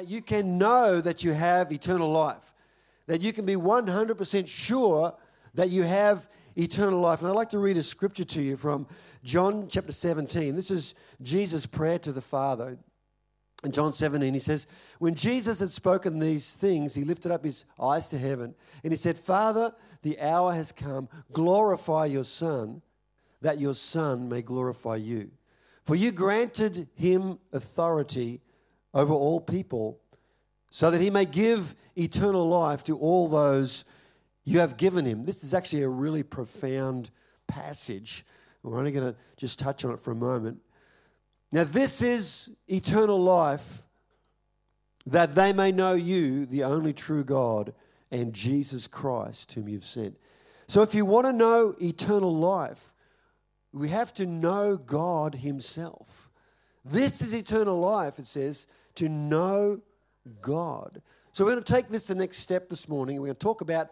that you can know that you have eternal life, that you can be 100% sure that you have eternal life. And I'd like to read a scripture to you from John chapter 17. This is Jesus' prayer to the Father. In John 17, he says, When Jesus had spoken these things, he lifted up his eyes to heaven and he said, Father, the hour has come. Glorify your Son, that your Son may glorify you. For you granted him authority over all people, so that he may give eternal life to all those you have given him. This is actually a really profound passage. We're only going to just touch on it for a moment. Now, this is eternal life, that they may know you, the only true God, and Jesus Christ, whom you've sent. So, if you want to know eternal life, we have to know God Himself. This is eternal life, it says, to know God. So, we're going to take this the next step this morning. We're going to talk about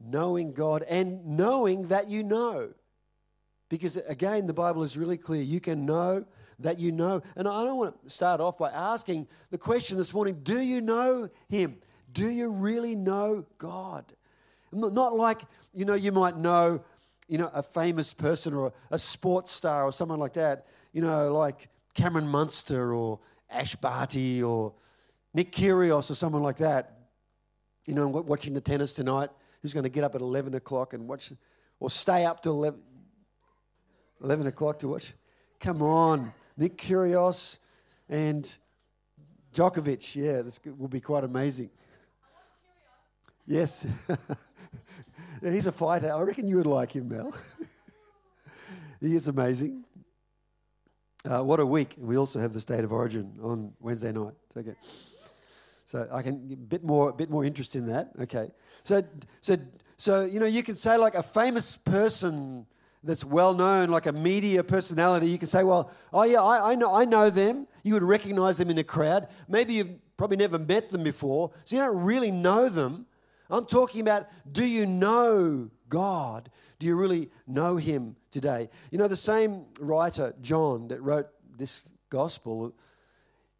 knowing God and knowing that you know. Because again, the Bible is really clear. You can know that you know. And I don't want to start off by asking the question this morning do you know Him? Do you really know God? Not like, you know, you might know, you know, a famous person or a sports star or someone like that, you know, like Cameron Munster or Ash Barty or Nick Kyrgios or someone like that. You know, watching the tennis tonight who's going to get up at 11 o'clock and watch, or stay up till 11, 11 o'clock to watch? Come on, Nick Kyrgios and Djokovic. Yeah, this will be quite amazing. Yes. yeah, he's a fighter. I reckon you would like him, Mel. he is amazing. Uh, what a week. We also have the State of Origin on Wednesday night. Okay. So I can a bit more, a bit more interest in that. Okay. So, so, so you know, you could say like a famous person that's well known, like a media personality. You can say, well, oh yeah, I, I know, I know them. You would recognize them in a crowd. Maybe you've probably never met them before, so you don't really know them. I'm talking about, do you know God? Do you really know Him today? You know, the same writer, John, that wrote this gospel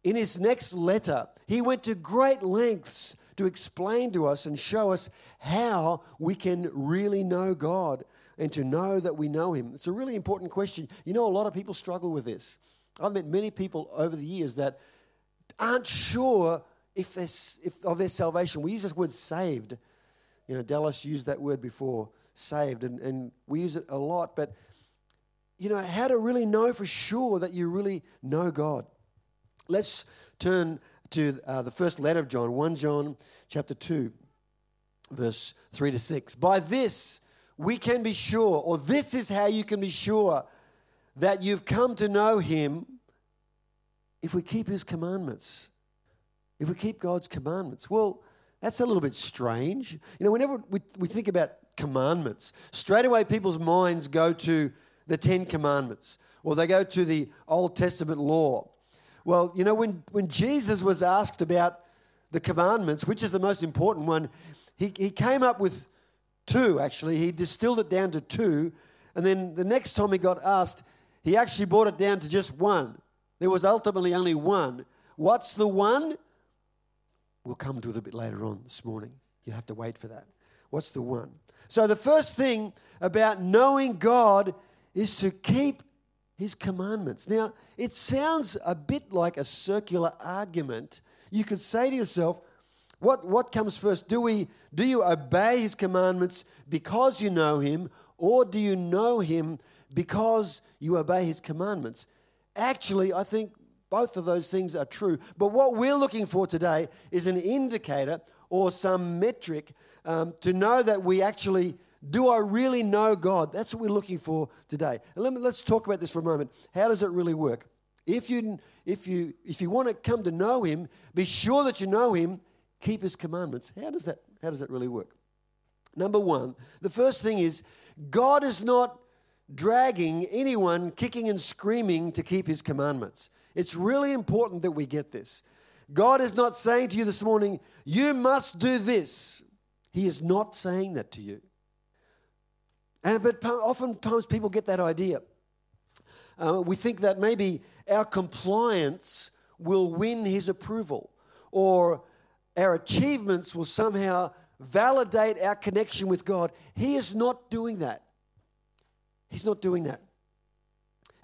in his next letter, he went to great lengths to explain to us and show us how we can really know God and to know that we know Him. It's a really important question. You know, a lot of people struggle with this. I've met many people over the years that aren't sure if, if of their salvation. We use this word saved. You know, Dallas used that word before, saved, and, and we use it a lot. But, you know, how to really know for sure that you really know God. Let's turn to uh, the first letter of John, 1 John chapter 2, verse 3 to 6. By this we can be sure, or this is how you can be sure that you've come to know him if we keep his commandments. If we keep God's commandments. Well, that's a little bit strange. You know, whenever we, we think about commandments, straight away people's minds go to the Ten Commandments, or they go to the Old Testament law. Well, you know, when, when Jesus was asked about the commandments, which is the most important one, he, he came up with two, actually. He distilled it down to two. And then the next time he got asked, he actually brought it down to just one. There was ultimately only one. What's the one? We'll come to it a bit later on this morning. You have to wait for that. What's the one? So, the first thing about knowing God is to keep his commandments. Now, it sounds a bit like a circular argument. You could say to yourself, what, what comes first? Do, we, do you obey his commandments because you know him, or do you know him because you obey his commandments? Actually, I think both of those things are true. But what we're looking for today is an indicator or some metric um, to know that we actually do I really know God? That's what we're looking for today. Let me, let's talk about this for a moment. How does it really work? If you, if, you, if you want to come to know Him, be sure that you know Him, keep His commandments. How does that, how does that really work? Number one, the first thing is God is not dragging anyone kicking and screaming to keep His commandments. It's really important that we get this. God is not saying to you this morning, you must do this. He is not saying that to you. And, but oftentimes people get that idea. Uh, we think that maybe our compliance will win his approval, or our achievements will somehow validate our connection with God. He is not doing that. He's not doing that.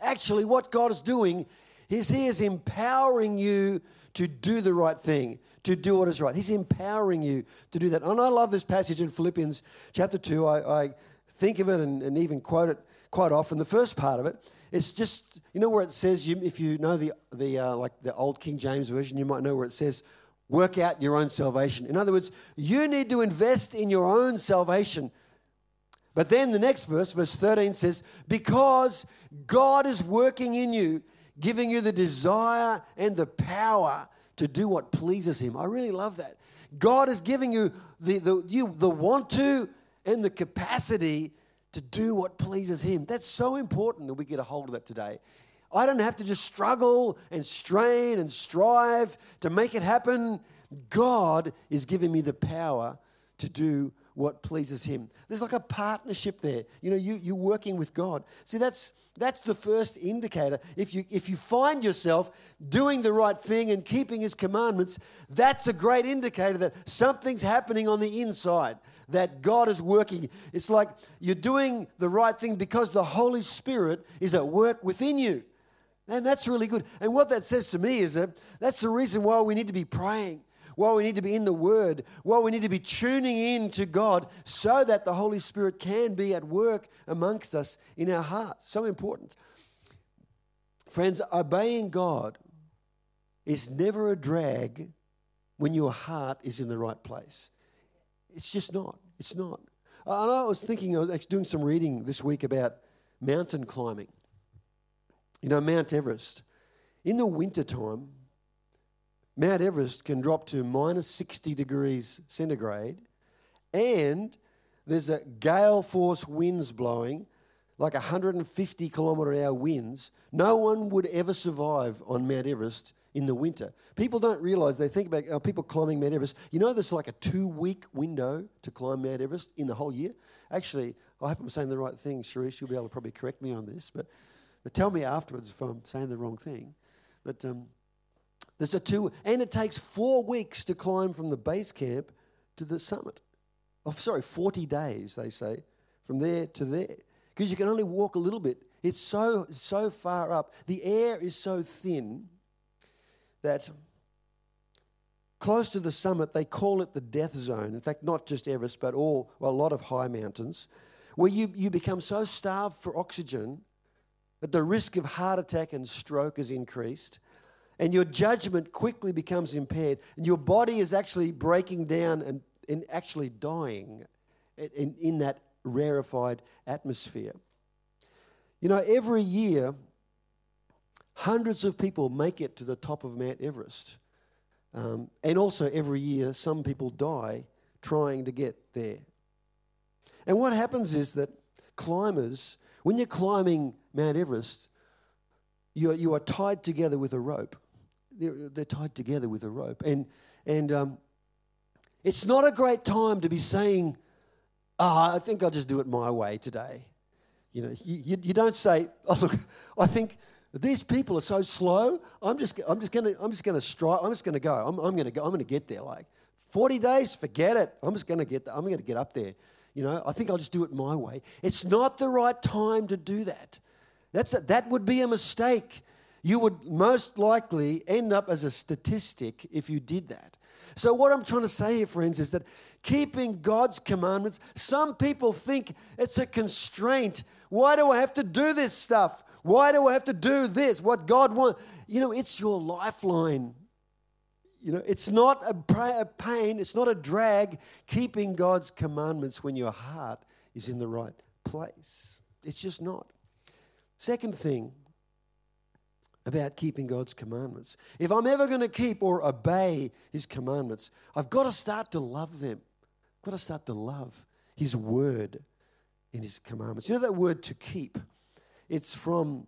Actually, what God is doing is He is empowering you to do the right thing, to do what is right. He's empowering you to do that. And I love this passage in Philippians chapter 2. I, I think of it and, and, even quote it quite often. The first part of it, it's just, you know where it says, you, if you know the, the uh, like the old King James Version, you might know where it says, work out your own salvation. In other words, you need to invest in your own salvation. But then the next verse, verse 13 says, Because God is working in you, giving you the desire and the power to do what pleases Him. I really love that. God is giving you the, the, you, the want to and the capacity to do what pleases Him. That's so important that we get a hold of that today. I don't have to just struggle and strain and strive to make it happen. God is giving me the power to do what pleases Him. There's like a partnership there. You know, you, you're working with God. See, that's, that's the first indicator. If you, if you find yourself doing the right thing and keeping His commandments, that's a great indicator that something's happening on the inside, that God is working. It's like you're doing the right thing because the Holy Spirit is at work within you. And that's really good. And what that says to me is that that's the reason why we need to be praying, why we need to be in the Word, Well, we need to be tuning in to God so that the Holy Spirit can be at work amongst us in our hearts. So important. Friends, obeying God is never a drag when your heart is in the right place. It's just not. It's not. I was thinking, I was actually doing some reading this week about mountain climbing. You know, Mount Everest, in the wintertime, Mount Everest can drop to minus 60 degrees centigrade, and there's a gale force winds blowing, like 150 kilometre hour winds. No one would ever survive on Mount Everest in the winter. People don't realize, they think about uh, people climbing Mount Everest. You know, there's like a two week window to climb Mount Everest in the whole year. Actually, I hope I'm saying the right thing, Sharice. You'll be able to probably correct me on this. But but tell me afterwards if I'm saying the wrong thing. But um, there's a two, and it takes four weeks to climb from the base camp to the summit. Oh, sorry, 40 days, they say, from there to there. Because you can only walk a little bit. It's so, so far up. The air is so thin that close to the summit, they call it the death zone. In fact, not just Everest, but all, well, a lot of high mountains, where you, you become so starved for oxygen that the risk of heart attack and stroke is increased, and your judgment quickly becomes impaired, and your body is actually breaking down and, and actually dying in, in that rarefied atmosphere. You know, every year, hundreds of people make it to the top of Mount Everest. Um, and also, every year, some people die trying to get there. And what happens is that climbers when you're climbing Mount Everest, you are, you are tied together with a rope. They're, they're tied together with a rope. And, and um, it's not a great time to be saying, oh, I think I'll just do it my way today. You know, you, you, you don't say, oh, look, I think these people are so slow. I'm just, I'm just gonna, I'm just gonna strike. I'm just gonna go. I'm, I'm gonna go. I'm gonna get there. Like, 40 days, forget it. I'm just gonna get. There. I'm gonna get up there. You know, I think I'll just do it my way. It's not the right time to do that. That's a, that would be a mistake. You would most likely end up as a statistic if you did that. So, what I'm trying to say here, friends, is that keeping God's commandments, some people think it's a constraint. Why do I have to do this stuff? Why do I have to do this? What God wants? You know, it's your lifeline. You know, it's not a pain, it's not a drag keeping God's commandments when your heart is in the right place. It's just not. Second thing about keeping God's commandments if I'm ever going to keep or obey His commandments, I've got to start to love them. I've got to start to love His word in His commandments. You know that word to keep? It's from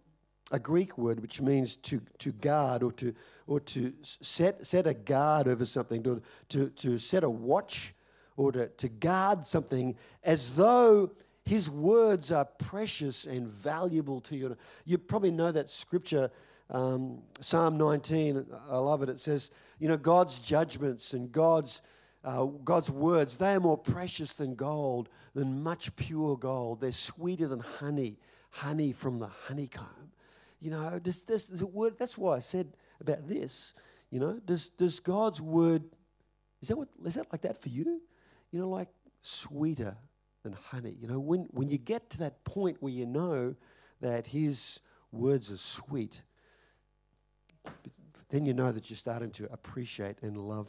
a Greek word which means to, to guard or to, or to set, set a guard over something, to, to, to set a watch or to, to guard something as though his words are precious and valuable to you. You probably know that scripture um, Psalm 19, I love it. It says, you know, God's judgments and God's, uh, God's words, they are more precious than gold, than much pure gold. They're sweeter than honey, honey from the honeycomb. You know, does this, does word, that's why I said about this. You know, does, does God's word, is that, what, is that like that for you? You know, like sweeter than honey. You know, when, when you get to that point where you know that His words are sweet, then you know that you're starting to appreciate and love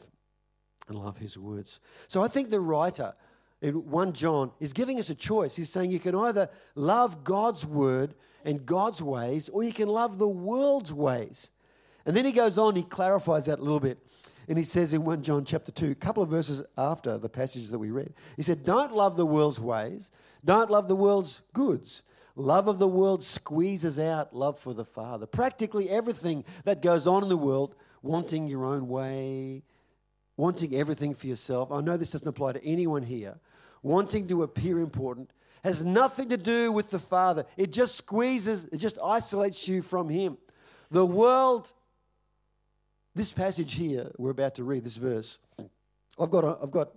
and love His words. So I think the writer in 1 John is giving us a choice. He's saying you can either love God's word and God's ways, or you can love the world's ways. And then he goes on, he clarifies that a little bit. And he says in 1 John chapter 2, a couple of verses after the passage that we read, he said, Don't love the world's ways, don't love the world's goods. Love of the world squeezes out love for the Father. Practically everything that goes on in the world, wanting your own way, wanting everything for yourself. I know this doesn't apply to anyone here. Wanting to appear important has nothing to do with the Father. It just squeezes, it just isolates you from Him. The world, this passage here we're about to read, this verse, I've got, a, I've got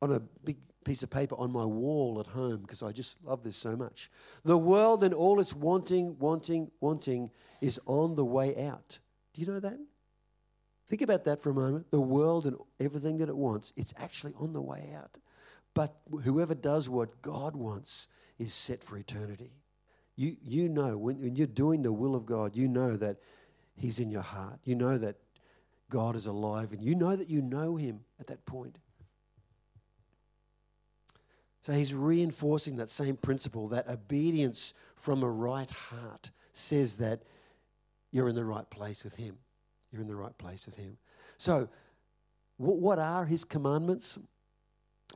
on a big piece of paper on my wall at home because I just love this so much. The world and all its wanting, wanting, wanting is on the way out. Do you know that? Think about that for a moment. The world and everything that it wants, it's actually on the way out. But whoever does what God wants is set for eternity. You, you know, when, when you're doing the will of God, you know that He's in your heart. You know that God is alive, and you know that you know Him at that point. So he's reinforcing that same principle that obedience from a right heart says that you're in the right place with him. You're in the right place with him. So, what are his commandments?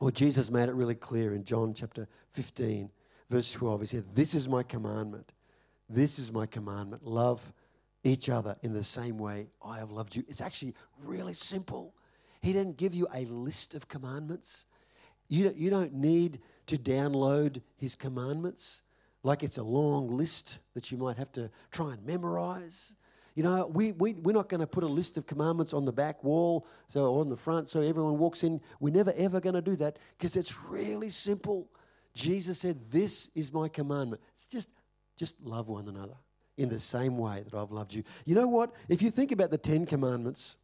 Well, Jesus made it really clear in John chapter 15, verse 12. He said, This is my commandment. This is my commandment. Love each other in the same way I have loved you. It's actually really simple. He didn't give you a list of commandments. You, you don't need to download his commandments like it's a long list that you might have to try and memorize. You know, we, we, we're not going to put a list of commandments on the back wall so, or on the front so everyone walks in. We're never, ever going to do that because it's really simple. Jesus said, This is my commandment. It's just, just love one another in the same way that I've loved you. You know what? If you think about the Ten Commandments,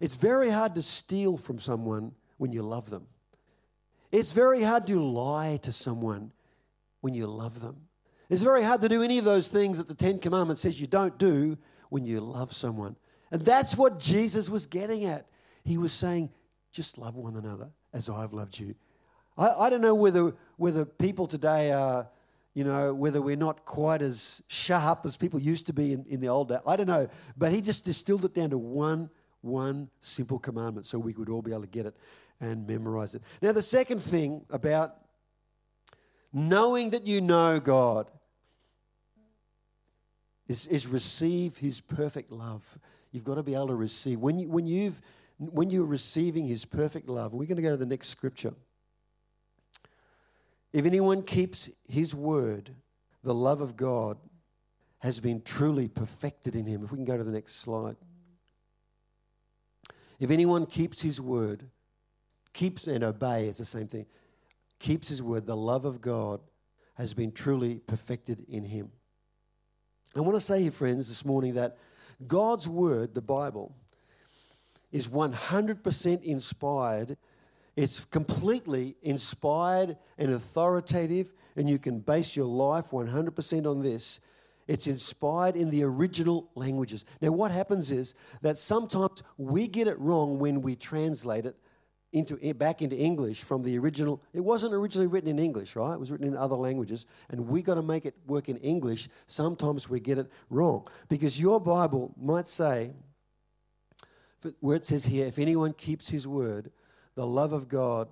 it's very hard to steal from someone when you love them. It's very hard to lie to someone when you love them. It's very hard to do any of those things that the Ten Commandments says you don't do when you love someone. And that's what Jesus was getting at. He was saying, just love one another as I've loved you. I, I don't know whether, whether people today are, you know, whether we're not quite as sharp as people used to be in, in the old days. I don't know. But he just distilled it down to one, one simple commandment so we could all be able to get it and memorize it. Now, the second thing about knowing that you know God is, is receive His perfect love. You've got to be able to receive. When, you, when, you've, when you're receiving His perfect love, we're going to go to the next scripture. If anyone keeps His word, the love of God has been truly perfected in him. If we can go to the next slide. If anyone keeps his word, keeps and obey is the same thing. Keeps his word. The love of God has been truly perfected in him. I want to say here, friends, this morning that God's word, the Bible, is 100% inspired. It's completely inspired and authoritative, and you can base your life 100% on this. It's inspired in the original languages. Now, what happens is that sometimes we get it wrong when we translate it into, eh, back into English from the original. It wasn't originally written in English, right? It was written in other languages, and we got to make it work in English. Sometimes we get it wrong because your Bible might say, where it says here, if anyone keeps his word, the love of God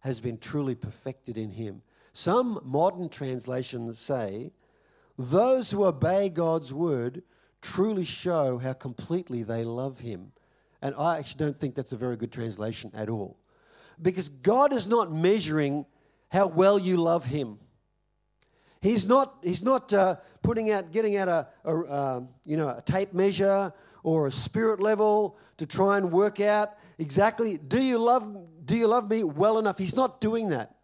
has been truly perfected in him. Some modern translations say, those who obey God's word truly show how completely they love him. And I actually don't think that's a very good translation at all. Because God is not measuring how well you love Him. He's not, he's not uh, putting out, getting out a, a um, you know, a tape measure or a spirit level to try and work out exactly, do you love, do you love me well enough? He's not doing that.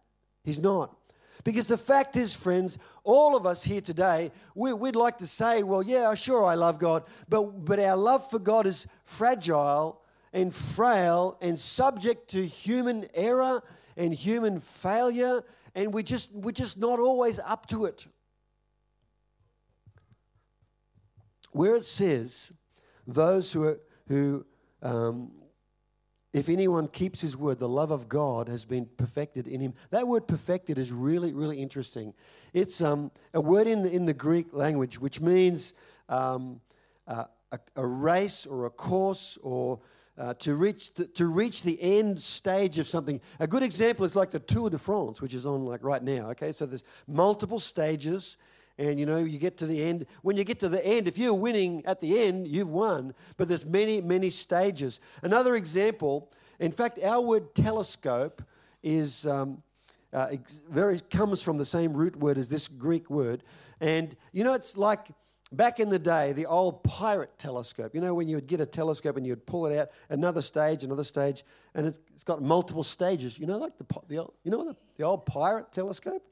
He's not. Because the fact is, friends, all of us here today, we, would like to say, well, yeah, sure, I love God, but, but our love for God is fragile and frail and subject to human error and human failure, and we just, we're just not always up to it. Where it says, those who, are, who um, if anyone keeps his word, the love of God has been perfected in him. That word perfected is really, really interesting. It's um, a word in the, in the Greek language which means um, uh, a, a, race or a course or uh, to, reach the, to reach the end stage of something. A good example is like the Tour de France, which is on like right now. Okay, so there's multiple stages and you know you get to the end. When you get to the end if you're winning at the end you've won. But there's many many stages. Another example in fact our word telescope is um, uh, very comes from the same root word as this greek word. And you know it's like back in the day the old pirate telescope. You know when you would get a telescope and you'd pull it out another stage another stage and it's, it's got multiple stages. You know like the, the you know the, the old pirate telescope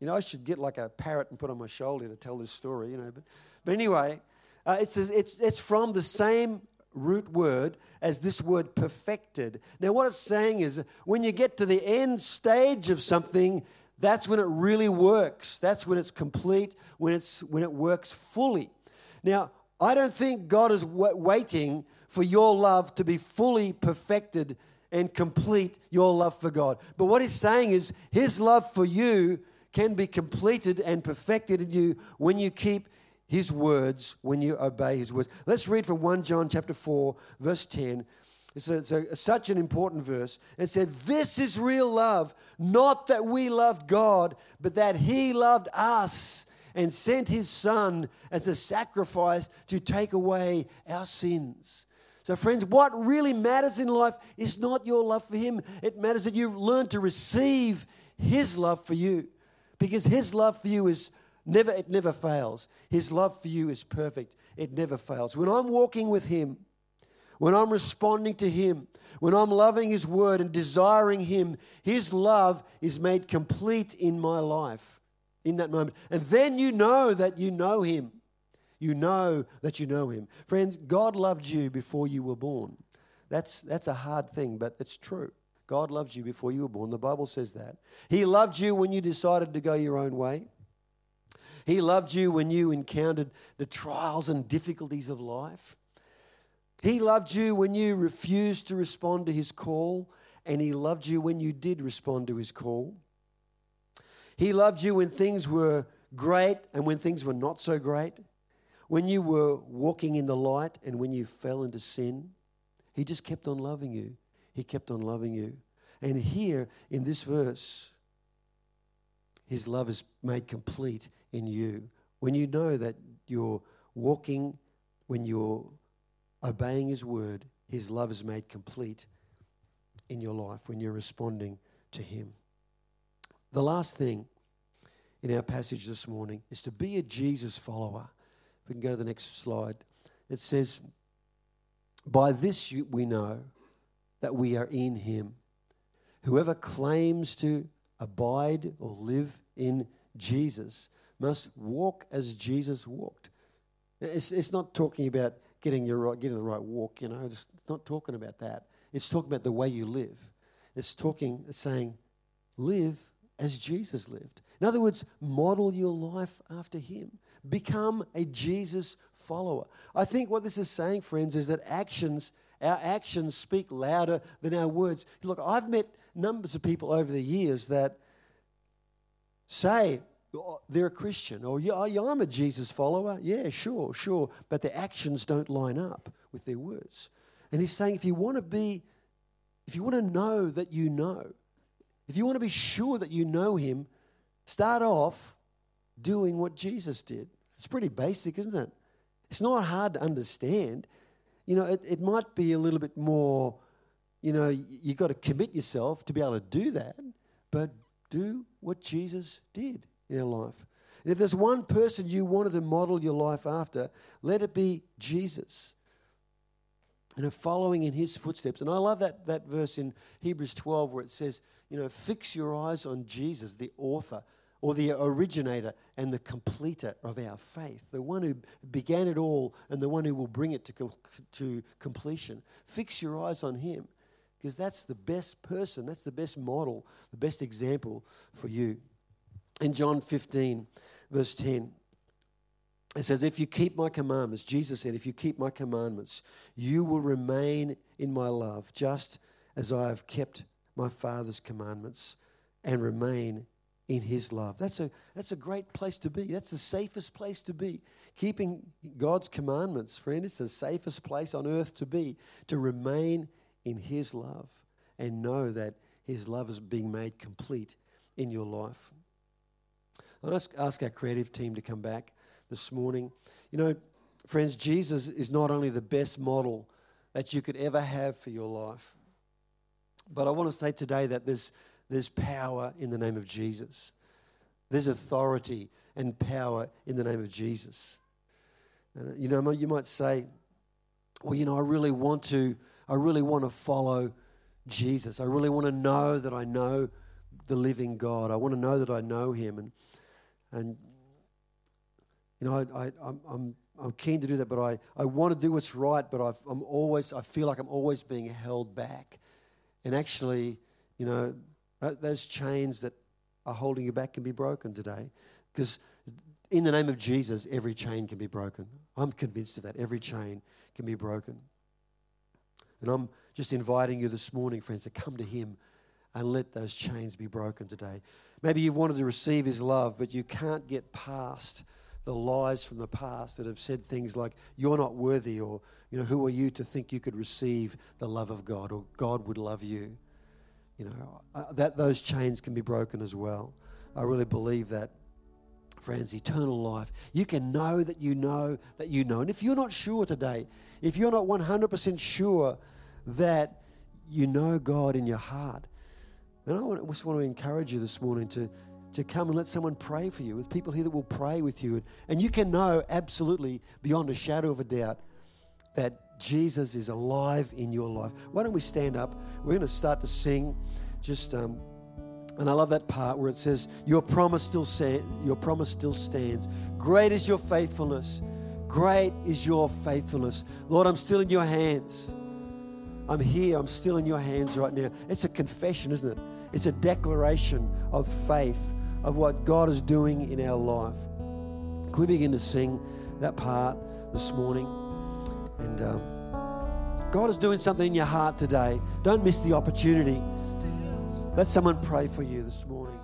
you know, I should get like a parrot and put on my shoulder to tell this story, you know. But, but anyway, uh, it's, it's, it's from the same root word as this word perfected. Now, what it's saying is when you get to the end stage of something, that's when it really works. That's when it's complete, when, it's, when it works fully. Now, I don't think God is w- waiting for your love to be fully perfected and complete your love for God. But what he's saying is his love for you can be completed and perfected in you when you keep his words, when you obey his words. Let's read from 1 John chapter 4, verse 10. It's, a, it's a, such an important verse. It said, This is real love, not that we loved God, but that he loved us and sent his son as a sacrifice to take away our sins. So, friends, what really matters in life is not your love for him. It matters that you've learned to receive his love for you because his love for you is never it never fails. His love for you is perfect. It never fails. When i'm walking with him when i'm responding to him when i'm loving his word and desiring him his love is made complete in my life in that moment. And then you know that you know him. You know that you know him. Friends god loved you before you were born. That's that's a hard thing but it's true God loves you before you were born. The Bible says that. He loved you when you decided to go your own way. He loved you when you encountered the trials and difficulties of life. He loved you when you refused to respond to his call, and he loved you when you did respond to his call. He loved you when things were great and when things were not so great, when you were walking in the light and when you fell into sin. He just kept on loving you he kept on loving you. And here in this verse, his love is made complete in you. When you know that you're walking, when you're obeying his word, his love is made complete in your life when you're responding to him. The last thing in our passage this morning is to be a Jesus follower. If we can go to the next slide, it says, By this we know that we are in Him. Whoever claims to abide or live in Jesus must walk as Jesus walked. It's, it's not talking about getting your right, getting the right walk, you know. It's not talking about that. It's talking about the way you live. It's talking, it's saying, live as Jesus lived. In other words, model your life after Him. Become a Jesus follower. I think what this is saying, friends, is that actions our actions speak louder than our words. Look, I've met numbers of people over the years that say oh, they're a Christian or yeah, oh, I'm a Jesus follower. Yeah, sure, sure. But their actions don't line up with their words. And he's saying if you want to be, if you want to know that you know, if you want to be sure that you know him, start off doing what Jesus did. It's pretty basic, isn't it? It's not hard to understand you know, it, it might be a little bit more, you know, you've got to commit yourself to be able to do that, but do what Jesus did in our life. And if there's one person you wanted to model your life after, let it be Jesus. And following in his footsteps. And I love that, that verse in Hebrews 12 where it says, you know, fix your eyes on Jesus, the author or the originator and the completer of our faith, the one who began it all and the one who will bring it to, com- to completion. Fix your eyes on him because that's the best person, that's the best model, the best example for you. In John 15, verse 10, it says, If you keep my commandments, Jesus said, if you keep my commandments, you will remain in my love, just as I have kept my Father's commandments and remain in his love. That's a, that's a great place to be. That's the safest place to be. Keeping God's commandments, friend, it's the safest place on earth to be, to remain in his love and know that his love is being made complete in your life. I'll ask, ask our creative team to come back this morning. You know, friends, Jesus is not only the best model that you could ever have for your life, but I want to say today that there's, there's power in the name of Jesus. There's authority and power in the name of Jesus. And, you know, you might say, well, you know, I really want to, I really want to follow Jesus. I really want to know that I know the living God. I want to know that I know Him. And, and you know, I, I, I'm, I'm, I'm keen to do that, but I, I want to do what's right, but i am always, I feel like I'm always being held back. And actually, you know, Uh, those chains that are holding you back can be broken today. Because in the name of Jesus, every chain can be broken. I'm convinced of that. Every chain can be broken. And I'm just inviting you this morning, friends, to come to Him and let those chains be broken today. Maybe you've wanted to receive His love, but you can't get past the lies from the past that have said things like, you're not worthy, or, you know, who are you to think you could receive the love of God, or God would love you. You know, uh, that those chains can be broken as well. I really believe that, friends, eternal life. You can know that you know that you know. And if you're not sure today, if you're not 100% sure that you know God in your heart, then I just want to encourage you this morning to to come and let someone pray for you, with people here that will pray with you. And you can know absolutely, beyond a shadow of a doubt, that Jesus is alive in your life. Why don't we stand up? We're going to start to sing. Just, um, and I love that part where it says, "Your promise still sa- your promise still stands. Great is your faithfulness. Great is your faithfulness, Lord. I'm still in your hands. I'm here. I'm still in your hands right now. It's a confession, isn't it? It's a declaration of faith of what God is doing in our life. Can we begin to sing that part this morning? And um, God is doing something in your heart today. Don't miss the opportunity. Let someone pray for you this morning.